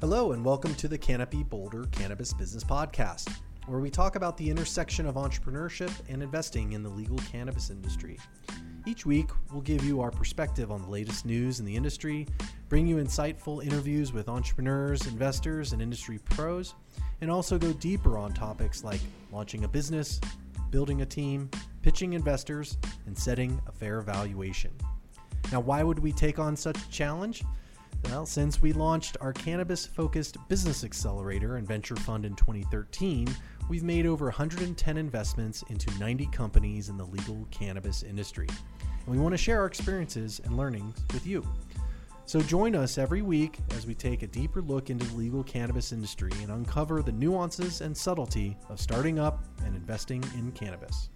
Hello, and welcome to the Canopy Boulder Cannabis Business Podcast, where we talk about the intersection of entrepreneurship and investing in the legal cannabis industry. Each week, we'll give you our perspective on the latest news in the industry, bring you insightful interviews with entrepreneurs, investors, and industry pros, and also go deeper on topics like launching a business, building a team, pitching investors, and setting a fair valuation. Now, why would we take on such a challenge? Well, since we launched our cannabis focused business accelerator and venture fund in 2013, we've made over 110 investments into 90 companies in the legal cannabis industry. And we want to share our experiences and learnings with you. So join us every week as we take a deeper look into the legal cannabis industry and uncover the nuances and subtlety of starting up and investing in cannabis.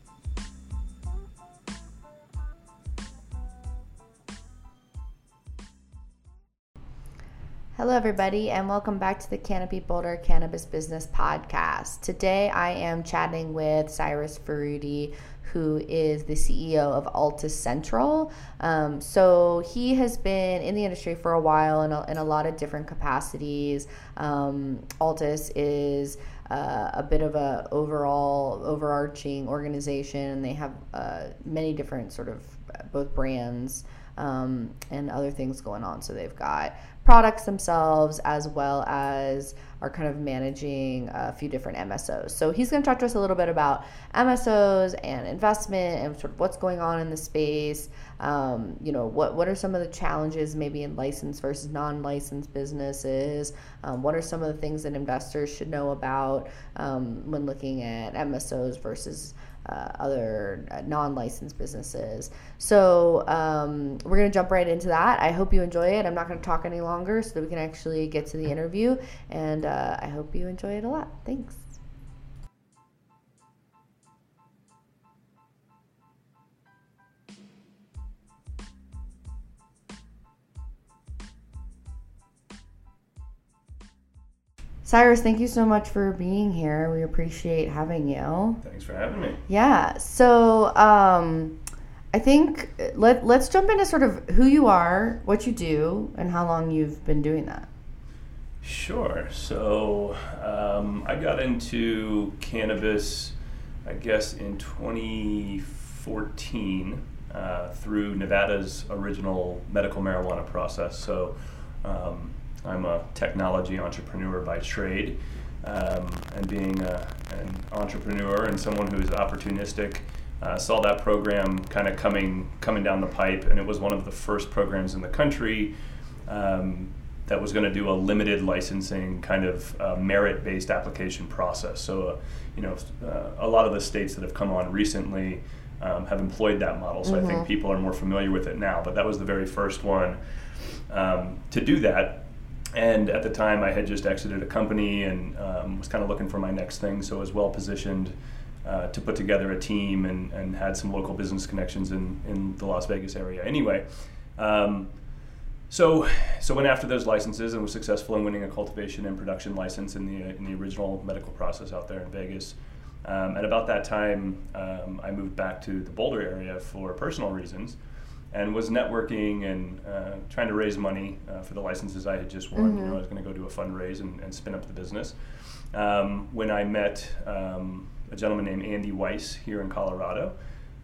Hello, everybody, and welcome back to the Canopy Boulder Cannabis Business Podcast. Today, I am chatting with Cyrus Farudy, who is the CEO of Altus Central. Um, so, he has been in the industry for a while in a, in a lot of different capacities. Um, Altus is uh, a bit of a overall overarching organization, and they have uh, many different sort of both brands um, and other things going on. So they've got products themselves as well as are kind of managing a few different MSOs. So he's going to talk to us a little bit about MSOs and investment and sort of what's going on in the space. Um, you know, what what are some of the challenges maybe in licensed versus non-licensed businesses? Um, what are some of the things that investors should know about um, when looking at MSOs versus uh, other uh, non-licensed businesses. So um, we're going to jump right into that. I hope you enjoy it. I'm not going to talk any longer so that we can actually get to the interview, and uh, I hope you enjoy it a lot. Thanks. Cyrus, thank you so much for being here. We appreciate having you. Thanks for having me. Yeah. So, um, I think let let's jump into sort of who you are, what you do, and how long you've been doing that. Sure. So um, I got into cannabis, I guess, in 2014 uh, through Nevada's original medical marijuana process. So um, I'm a technology entrepreneur by trade, um, and being a, an entrepreneur and someone who is opportunistic, uh, saw that program kind of coming coming down the pipe, and it was one of the first programs in the country. Um, that was going to do a limited licensing kind of uh, merit-based application process. So, uh, you know, uh, a lot of the states that have come on recently um, have employed that model. So mm-hmm. I think mm-hmm. people are more familiar with it now. But that was the very first one um, to do that. And at the time, I had just exited a company and um, was kind of looking for my next thing, so I was well positioned uh, to put together a team and, and had some local business connections in, in the Las Vegas area. Anyway, um, so so went after those licenses and was successful in winning a cultivation and production license in the in the original medical process out there in Vegas. Um, and about that time, um, I moved back to the Boulder area for personal reasons and was networking and uh, trying to raise money uh, for the licenses I had just won. Mm-hmm. You know, I was going to go do a fundraise and, and spin up the business. Um, when I met um, a gentleman named Andy Weiss here in Colorado,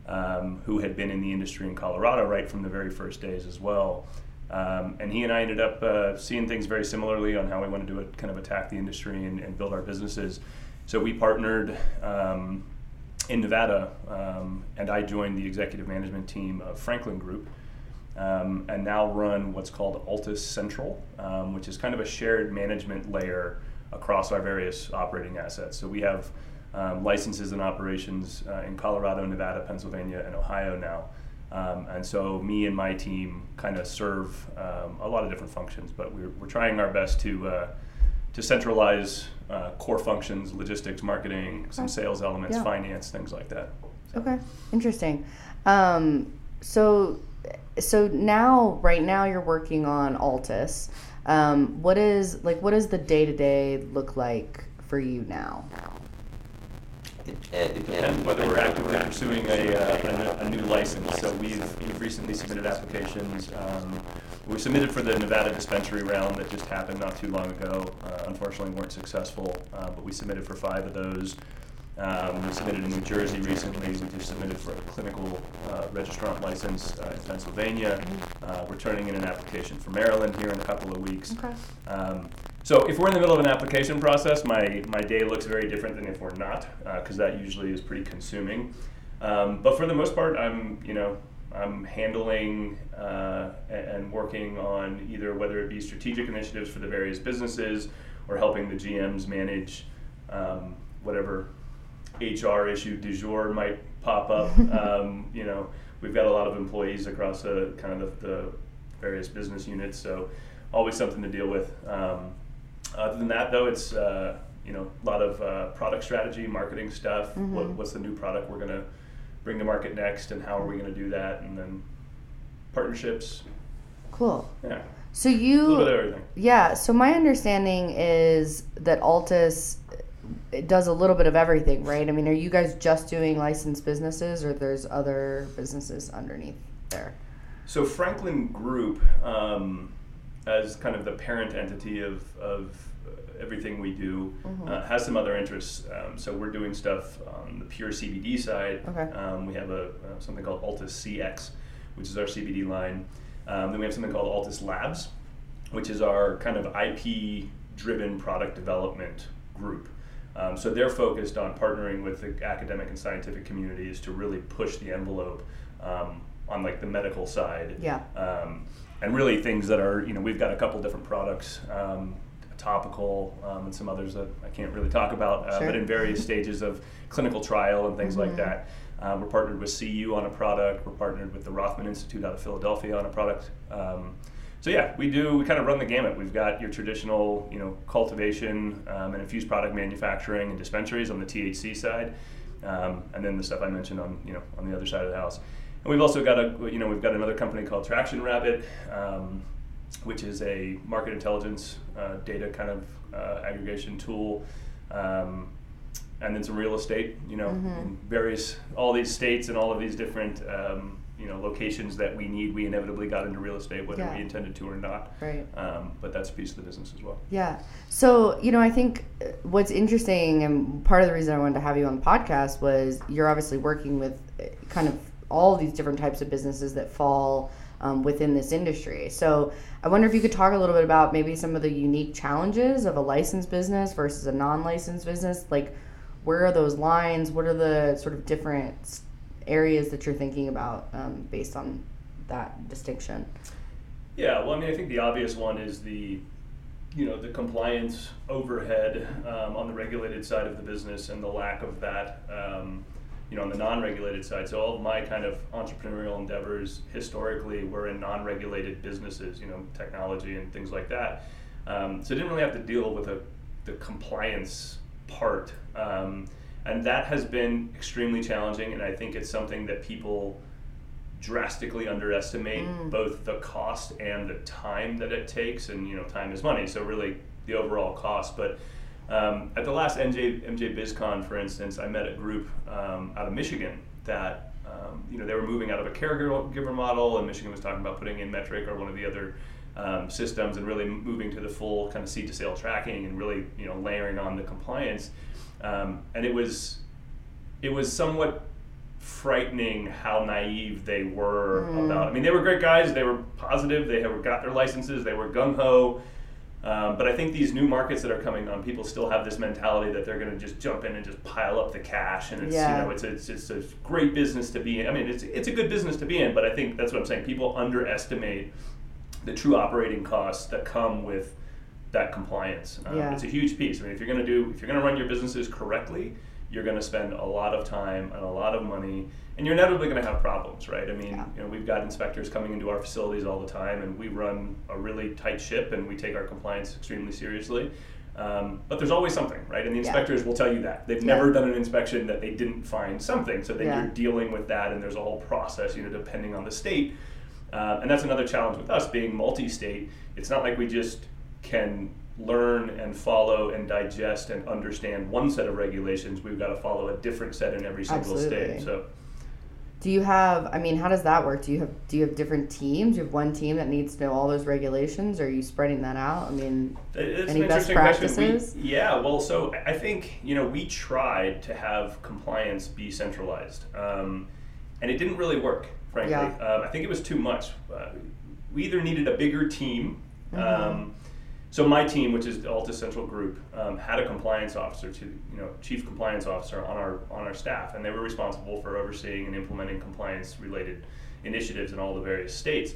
um, who had been in the industry in Colorado right from the very first days as well. Um, and he and I ended up uh, seeing things very similarly on how we wanted to kind of attack the industry and, and build our businesses. So we partnered um, in Nevada, um, and I joined the executive management team of Franklin Group, um, and now run what's called Altus Central, um, which is kind of a shared management layer across our various operating assets. So we have um, licenses and operations uh, in Colorado, Nevada, Pennsylvania, and Ohio now. Um, and so me and my team kind of serve um, a lot of different functions, but we're, we're trying our best to uh, to centralize uh, core functions, logistics, marketing, some sales elements, yeah. finance, things like that. So. Okay, interesting. Um, so, so now, right now, you're working on Altus. Um, what is like? What does the day to day look like for you now? It, it depends whether we're actively pursuing a, uh, a, a, new license. So we've, we've recently submitted applications. Um, we submitted for the Nevada dispensary round that just happened not too long ago. Uh, unfortunately, weren't successful, uh, but we submitted for five of those. Um, we submitted in New Jersey recently. We just submitted for a clinical uh, registrant license uh, in Pennsylvania. Uh, we're turning in an application for Maryland here in a couple of weeks. Okay. Um, so if we're in the middle of an application process, my, my day looks very different than if we're not, because that usually is pretty consuming. Um, but for the most part, I'm you know I'm handling uh, and, working on either whether it be strategic initiatives for the various businesses or helping the GMs manage um, whatever HR issue du jour might pop up. um, you know, we've got a lot of employees across the kind of the, the various business units, so always something to deal with. Um, other than that, though, it's uh, you know a lot of uh, product strategy, marketing stuff. What, what's the new product we're gonna bring to market next, and how are we gonna do that? And then partnerships. Cool. Yeah, So a little you bit of everything. Yeah, so my understanding is that Altus it does a little bit of everything, right? I mean, are you guys just doing licensed businesses or there's other businesses underneath there? So Franklin Group, um, as kind of the parent entity of, of everything we do, uh, has some other interests. Um, so we're doing stuff on the pure CBD side. Okay. Um, we have a uh, something called Altus CX, which is our CBD line. Um, then we have something called Altus Labs, which is our kind of IP-driven product development group. Um, so they're focused on partnering with the academic and scientific communities to really push the envelope um, on like the medical side. Yeah. Um, and really things that are, you know, we've got a couple different products, um, topical um, and some others that I can't really talk about, uh, Sure. but in various stages of clinical trial and things like that. Uh, we're partnered with CU on a product. We're partnered with the Rothman Institute out of Philadelphia on a product. Um, so yeah, we do. We kind of run the gamut. We've got your traditional, you know, cultivation um, and infused product manufacturing and dispensaries on the THC side, um, and then the stuff I mentioned on, you know, on the other side of the house. And we've also got a, you know, we've got another company called Traction Rabbit, um, which is a market intelligence uh, data kind of uh, aggregation tool. Um, and then some real estate, you know, in various all these states and all of these different um, you know locations that we need. We inevitably got into real estate, whether Yeah. we intended to or not. Right. Um, but that's a piece of the business as well. Yeah. So, you know, I think uh, what's interesting and part of the reason I wanted to have you on the podcast was you're obviously working with uh, kind of all these different types of businesses that fall um, within this industry. So, I wonder if you could talk a little bit about maybe some of the unique challenges of a licensed business versus a non licensed business. Like, where are those lines? What are the sort of different areas that you're thinking about um, based on that distinction? Yeah, well, I mean, I think the obvious one is the, you know, the compliance overhead um, on the regulated side of the business and the lack of that, um, you know, on the non-regulated side. So all of my kind of entrepreneurial endeavors historically were in non-regulated businesses, you know, technology and things like that. Um, so I didn't really have to deal with a, the compliance part. Um, and that has been extremely challenging, and I think it's something that people drastically underestimate both the cost and the time that it takes and you know time is money so really the overall cost but um, at the last NJ, MJ BizCon for instance I met a group um, out of Michigan that um, you know they were moving out of a caregiver model and Michigan was talking about putting in Metrc or one of the other um, systems and really moving to the full kind of seed to sale tracking and really you know layering on the compliance um, and it was it was somewhat frightening how naive they were about. I mean, they were great guys. They were positive. They had got their licenses. They were gung ho. Um, but I think these new markets that are coming on, people still have this mentality that they're going to just jump in and just pile up the cash, and it's Yeah. you know it's it's it's a great business to be in. I mean, it's it's a good business to be in, but I think that's what I'm saying. People underestimate the true operating costs that come with that compliance. Um, Yeah. It's a huge piece. I mean, if you're going to do, if you're going to run your businesses correctly, you're going to spend a lot of time and a lot of money, and you're inevitably going to have problems, right? I mean, Yeah. you know, we've got inspectors coming into our facilities all the time, and we run a really tight ship, and we take our compliance extremely seriously. Um, but there's always something, right? And the Yeah. inspectors will tell you that they've Yeah. never done an inspection that they didn't find something. So then Yeah. you're dealing with that, and there's a whole process, you know, depending on the state. Uh, and that's another challenge with us being multi-state. It's not like we just can learn and follow and digest and understand one set of regulations. We've got to follow a different set in every single Absolutely. state. So, Do you have? I mean, how does that work? Do you have do you have different teams? Do You have one team that needs to know all those regulations. Or are you spreading that out? I mean, It's any an best interesting question. We- practices? yeah, well, so I think you know we tried to have compliance be centralized, um, and it didn't really work. Frankly, Yeah. um, I think it was too much. Uh, we either needed a bigger team. Mm-hmm. So my team, which is the Altus Central Group, um, had a compliance officer, to you know, chief compliance officer on our on our staff, and they were responsible for overseeing and implementing compliance related initiatives in all the various states.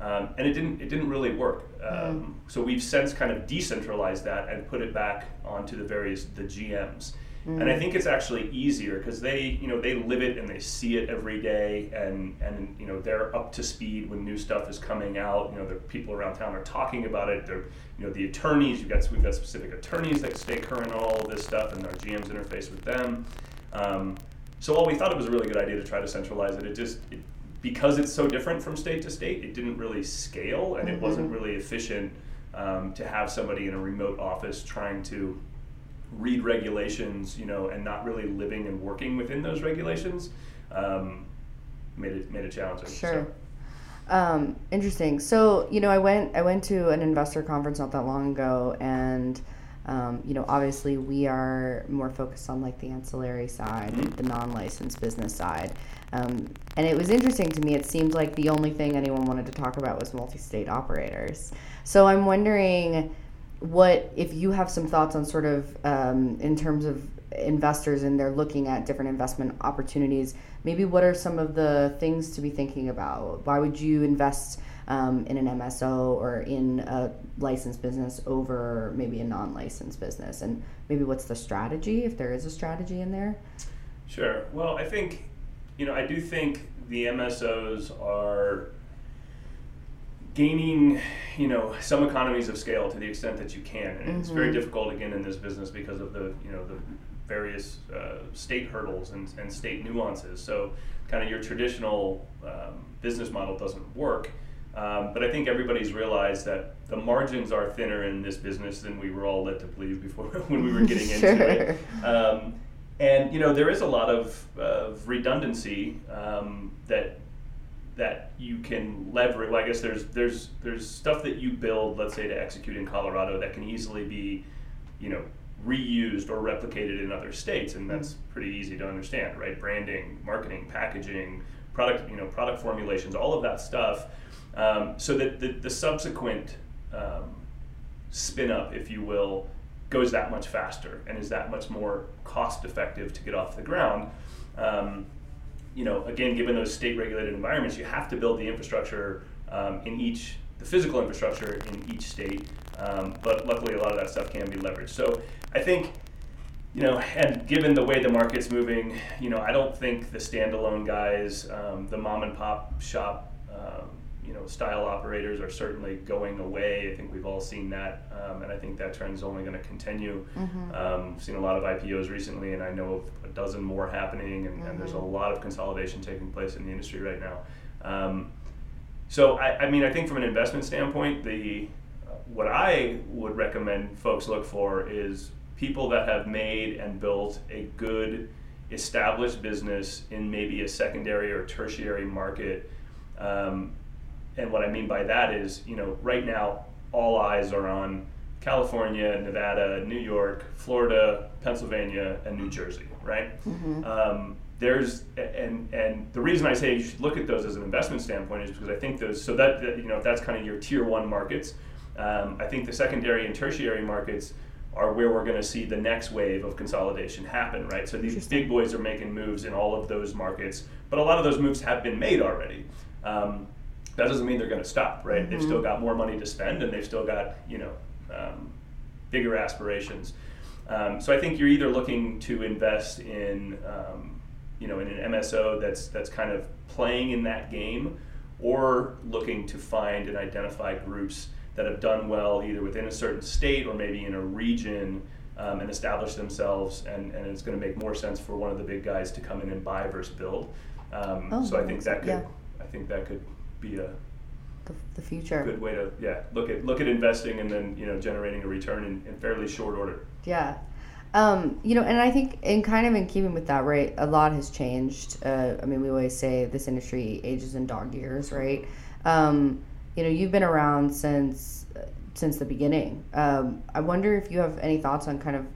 Um, and it didn't it didn't really work. Um, So we've since kind of decentralized that and put it back onto the various the GMs. And I think it's actually easier because they you know they live it and they see it every day and and you know they're up to speed when new stuff is coming out. You know the people around town are talking about it. They're you know the attorneys. You've got we've got specific attorneys that stay current on all this stuff and our GMs interface with them. Um, so while we thought it was a really good idea to try to centralize it, it just it, because it's so different from state to state, it didn't really scale and it wasn't really efficient um, to have somebody in a remote office trying to read regulations, you know, and not really living and working within those regulations. Um, made it made it challenging. Sure. So, Um, interesting. So you know, I went I went to an investor conference not that long ago, and um, you know, obviously we are more focused on like the ancillary side, Mhm. the non-licensed business side. Um, and it was interesting to me. It seemed like the only thing anyone wanted to talk about was multi-state operators. So I'm wondering what if you have some thoughts on sort of um, in terms of investors and they're looking at different investment opportunities maybe what are some of the things to be thinking about? Why would you invest um, in an mso or in a licensed business over maybe a non-licensed business? And maybe what's the strategy if there is a strategy in there? Sure. Well, I think, you know, I do think the MSOs are gaining, you know, some economies of scale to the extent that you can, and it's very Mhm. difficult again in this business because of the, you know, the various uh, state hurdles and, and state nuances. So, kind of your traditional um, business model doesn't work. Um, but I think everybody's realized that the margins are thinner in this business than we were all led to believe before when we were getting into it. Um, and you know there is a lot of, of redundancy um, that that you can leverage. Well, I guess there's there's there's stuff that you build, let's say, to execute in Colorado that can easily be, you know, reused or replicated in other states, and that's pretty easy to understand, right? Branding, marketing, packaging, product, you know, product formulations, all of that stuff, um, so that the, the subsequent um, spin up, if you will, goes that much faster and is that much more cost effective to get off the ground. Um, you know, again, given those state regulated environments, you have to build the infrastructure um, in each, the physical infrastructure in each state. Um, but luckily, a lot of that stuff can be leveraged. So I think, you know, and given the way the market's moving, you know, I don't think the standalone guys, um, the mom and pop shop, um, you know, style operators are certainly going away. I think we've all seen that, um, and I think that trend is only going to continue. Um, we've seen a lot of IPOs recently, and I know of a dozen more happening, and, and there's a lot of consolidation taking place in the industry right now. Um, so, I, I mean, I think from an investment standpoint, the uh, what I would recommend folks look for is people that have made and built a good established business in maybe a secondary or tertiary market. Um, and what I mean by that is, you know, right now all eyes are on California, Nevada, New York, Florida, Pennsylvania, and New Jersey, right? Um, there's and and the reason I say you should look at those as an investment standpoint is because I think those so that, that you know that's kind of your tier one markets. Um, I think the secondary and tertiary markets are where we're going to see the next wave of consolidation happen, right? So these big boys are making moves in all of those markets, but a lot of those moves have been made already. Um, that doesn't mean they're going to stop, right? They've still got more money to spend, and they've still got you know um, bigger aspirations. Um, so I think you're either looking to invest in um, you know in an MSO that's that's kind of playing in that game, or looking to find and identify groups that have done well either within a certain state or maybe in a region um, and establish themselves, and, and it's going to make more sense for one of the big guys to come in and buy versus build. Um, Oh, so I think that could yeah. I think that could be a the, the future good way to yeah look at look at investing and then you know generating a return in, in fairly short order. Yeah. Um, you know, and I think in kind of in keeping with that, right, a lot has changed. Uh, I mean, we always say this industry ages in dog years, right? Um, you know, you've been around since since the beginning. Um, I wonder if you have any thoughts on kind of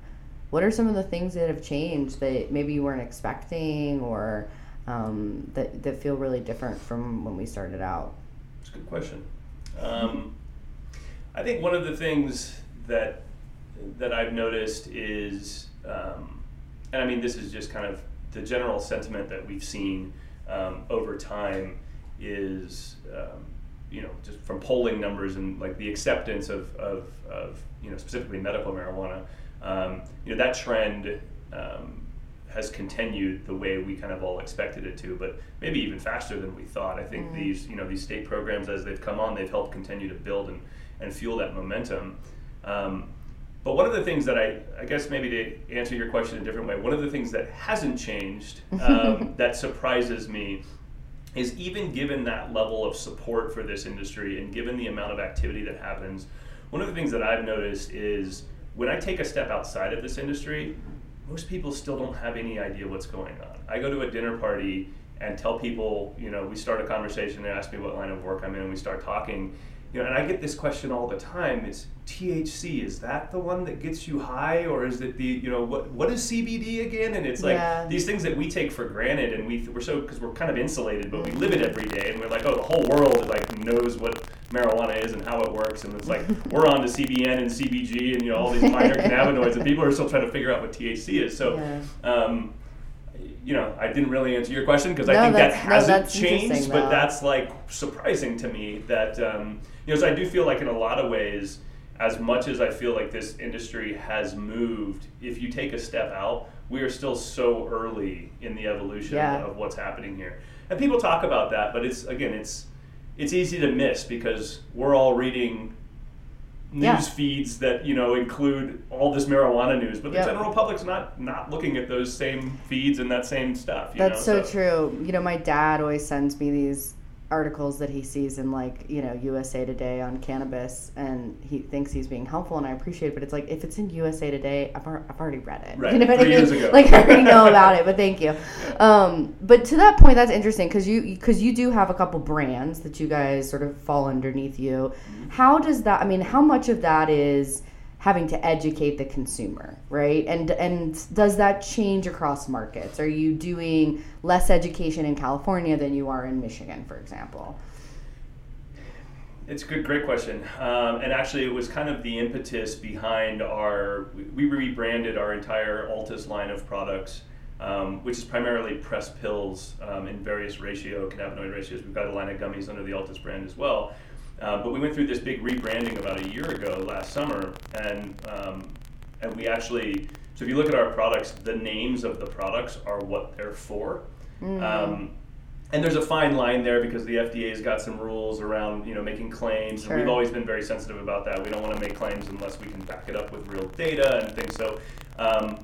what are some of the things that have changed that maybe you weren't expecting or um, that, that feel really different from when we started out? It's a good question. Um, I think one of the things that that I've noticed is, um, and I mean, this is just kind of the general sentiment that we've seen um, over time is, um, you know, just from polling numbers and like the acceptance of, of, of you know, specifically medical marijuana, um, you know, that trend um, has continued the way we kind of all expected it to, but maybe even faster than we thought. I think mm. these, you know, these state programs as they've come on, they've helped continue to build and, and fuel that momentum. Um, but one of the things that I, I guess maybe to answer your question in a different way, one of the things that hasn't changed um, that surprises me is even given that level of support for this industry and given the amount of activity that happens, one of the things that I've noticed is when I take a step outside of this industry, most people still don't have any idea what's going on. I go to a dinner party and tell people, you know, we start a conversation, they ask me what line of work I'm in, and we start talking. You know, and I get this question all the time: Is THC is that the one that gets you high, or is it the you know what what is CBD again? And it's like yeah. these things that we take for granted, and we we're so because we're kind of insulated, but we mm-hmm. live it every day, and we're like, oh, the whole world like knows what marijuana is and how it works, and it's like we're on to CBN and CBG and you know all these minor cannabinoids, and people are still trying to figure out what THC is. So. Yeah. Um, you know, I didn't really answer your question because no, I think that hasn't no, changed, but that's like surprising to me that um, you know, so I do feel like in a lot of ways, as much as I feel like this industry has moved, if you take a step out, we are still so early in the evolution yeah. of what's happening here. And people talk about that, but it's again, it's it's easy to miss because we're all reading news yeah. feeds that you know include all this marijuana news, but the yep. general public's not not looking at those same feeds and that same stuff. That's know? so, so true. You know, my dad always sends me these articles that he sees in like you know USA Today on cannabis, and he thinks he's being helpful, and I appreciate it. But it's like if it's in USA Today, I've, I've already read it. Right. You know what Three I mean? Years ago. Like I already know about it. But thank you. Um, but to that point, that's interesting because you because you do have a couple brands that you guys sort of fall underneath you. Mm-hmm. How does that? I mean, how much of that is having to educate the consumer, right? And and does that change across markets? Are you doing less education in California than you are in Michigan, for example? It's a good, great question. Um, and actually, it was kind of the impetus behind our. We rebranded our entire Altus line of products, um, which is primarily pressed pills um, in various ratio cannabinoid ratios. We've got a line of gummies under the Altus brand as well. Uh, but we went through this big rebranding about a year ago, last summer, and um, and we actually. So if you look at our products, the names of the products are what they're for. Mm. Um, and there's a fine line there because the FDA's got some rules around you know making claims, sure. and we've always been very sensitive about that. We don't want to make claims unless we can back it up with real data and things. So um,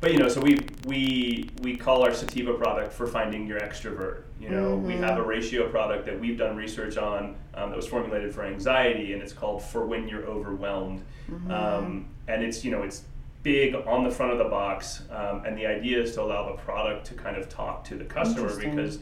but you know, so we we we call our sativa product for finding your extrovert. You know, mm-hmm. we have a ratio product that we've done research on um, that was formulated for anxiety, and it's called for when you're overwhelmed. Mm-hmm. Um, and it's you know it's big on the front of the box, um, and the idea is to allow the product to kind of talk to the customer because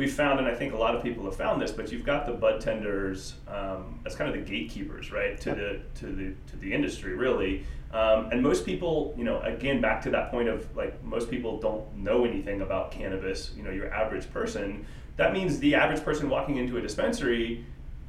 we found, and I think a lot of people have found this, but you've got the bud tenders um, as kind of the gatekeepers, right, to the to the to the industry, really. Um, and most people, you know, again, back to that point of like most people don't know anything about cannabis. You know, your average person. That means the average person walking into a dispensary,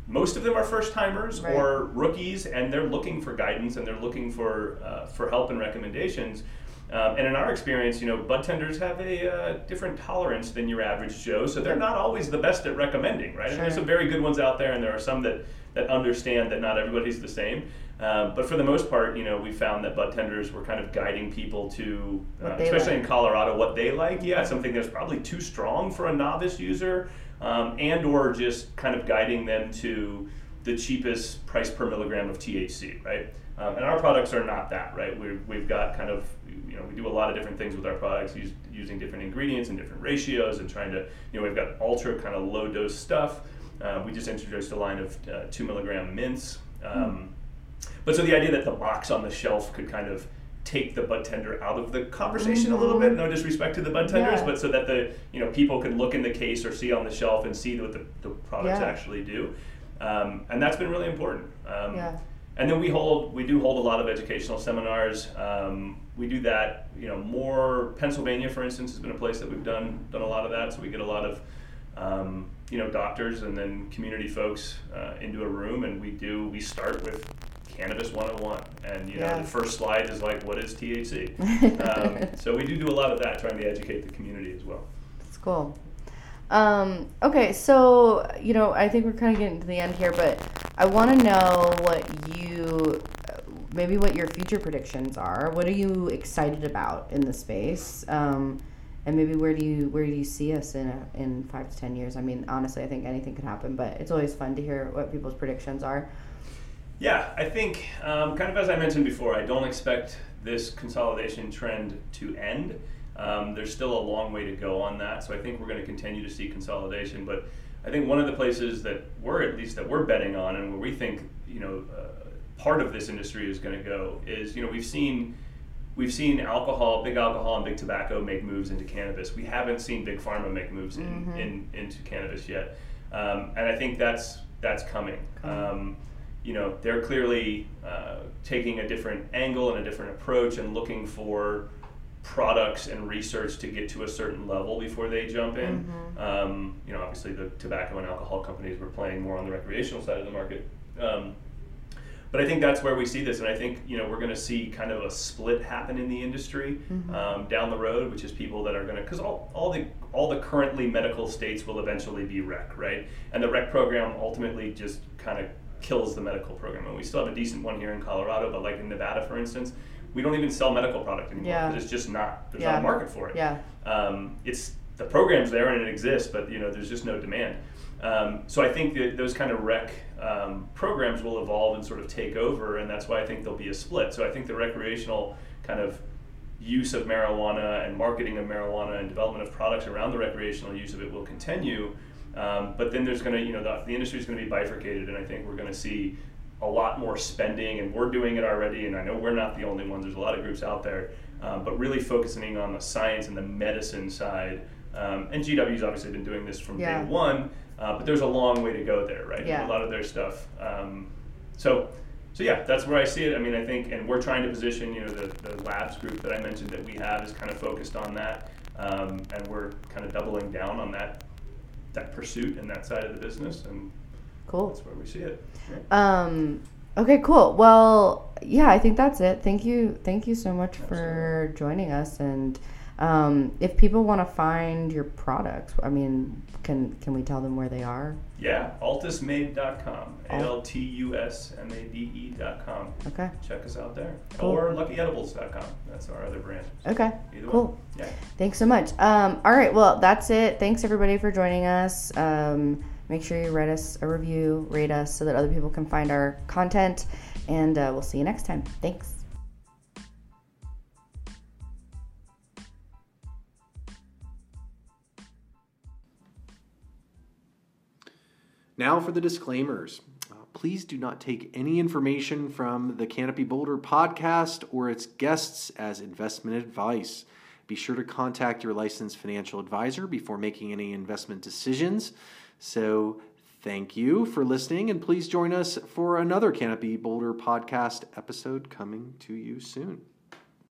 most of them are first timers right. or rookies, and they're looking for guidance and they're looking for uh, for help and recommendations. Um, and in our experience, you know, bud tenders have a uh, different tolerance than your average Joe, so they're not always the best at recommending, right? Sure. And there's some very good ones out there, and there are some that that understand that not everybody's the same. Um, but for the most part, you know, we found that bud tenders were kind of guiding people to, uh, especially like. in Colorado, what they like. Yeah, something that's probably too strong for a novice user, um, and or just kind of guiding them to the cheapest price per milligram of THC, right? Um, and our products are not that, right? we we've got kind of, you know, we do a lot of different things with our products, use, using different ingredients and different ratios, and trying to, you know, we've got ultra kind of low dose stuff. Uh, we just introduced a line of uh, two milligram mints. Um, mm. But so the idea that the box on the shelf could kind of take the bud tender out of the conversation a little bit. No disrespect to the bud tenders, Yeah. but so that the you know people can look in the case or see on the shelf and see what the, the products Yeah. actually do, um, and that's been really important. Um, Yeah. And then we hold we do hold a lot of educational seminars. Um, we do that, you know, more Pennsylvania, for instance, has been a place that we've done done a lot of that. So we get a lot of um, you know doctors and then community folks uh, into a room, and we do we start with cannabis 101 and you know Yeah. the first slide is like what is thc um, so we do do a lot of that trying to educate the community as well That's cool. Um, okay, so you know, I think we're kind of getting to the end here, but I want to know what you, maybe what your future predictions are. What are you excited about in the space? Um, and maybe where do you where do you see us in a, in five to ten years? I mean, honestly, I think anything could happen, but it's always fun to hear what people's predictions are. Yeah, I think um, kind of as I mentioned before, I don't expect this consolidation trend to end. Um, there's still a long way to go on that, so I think we're going to continue to see consolidation. But I think one of the places that we're at least that we're betting on, and where we think you know uh, part of this industry is going to go, is you know we've seen we've seen alcohol, big alcohol, and big tobacco make moves into cannabis. We haven't seen big pharma make moves in, in into cannabis yet, um, and I think that's that's coming. Um, you know, they're clearly uh, taking a different angle and a different approach and looking for products and research to get to a certain level before they jump in. Um, you know, obviously the tobacco and alcohol companies were playing more on the recreational side of the market. Um, but I think that's where we see this, and I think you know we're going to see kind of a split happen in the industry um, down the road, which is people that are going to because all, all the all the currently medical states will eventually be rec, right? And the rec program ultimately just kind of kills the medical program, and we still have a decent one here in Colorado, but like in Nevada, for instance, we don't even sell medical product anymore Yeah. because it's just not there's Yeah. not a market for it Yeah. um, it's the program's there and it exists, but you know there's just no demand. Um, so I think that those kind of rec um, programs will evolve and sort of take over, and that's why I think there'll be a split. So I think the recreational kind of use of marijuana and marketing of marijuana and development of products around the recreational use of it will continue. Um, but then there's going to, you know, the, the industry is going to be bifurcated, and I think we're going to see a lot more spending, and we're doing it already. And I know we're not the only ones. There's a lot of groups out there, um, but really focusing on the science and the medicine side. Um, and GW's obviously been doing this from Yeah. day one, uh, but there's a long way to go there, right? Yeah. A lot of their stuff. Um, so, so yeah, that's where I see it. I mean, I think, and we're trying to position, you know, the, the labs group that I mentioned that we have is kind of focused on that, um, and we're kind of doubling down on that that pursuit and that side of the business, and Cool. that's where we see it. Yeah. Um, okay, cool. Well, yeah, I think that's it. Thank you. Thank you so much for joining us. And um, if people want to find your products, I mean, can can we tell them where they are? Yeah, altusmade.com, A L T U S M A D E.com. Okay. Check us out there. Cool. Or luckyedibles.com. That's our other brand. Okay. Either Cool. one. Yeah. Thanks so much. Um, all right. Well, that's it. Thanks everybody for joining us. Um, make sure you write us a review, rate us, so that other people can find our content. And uh, we'll see you next time. Thanks. Now for the disclaimers. Uh, please do not take any information from the Canopy Boulder podcast or its guests as investment advice. Be sure to contact your licensed financial advisor before making any investment decisions. So, thank you for listening, and please join us for another Canopy Boulder podcast episode coming to you soon.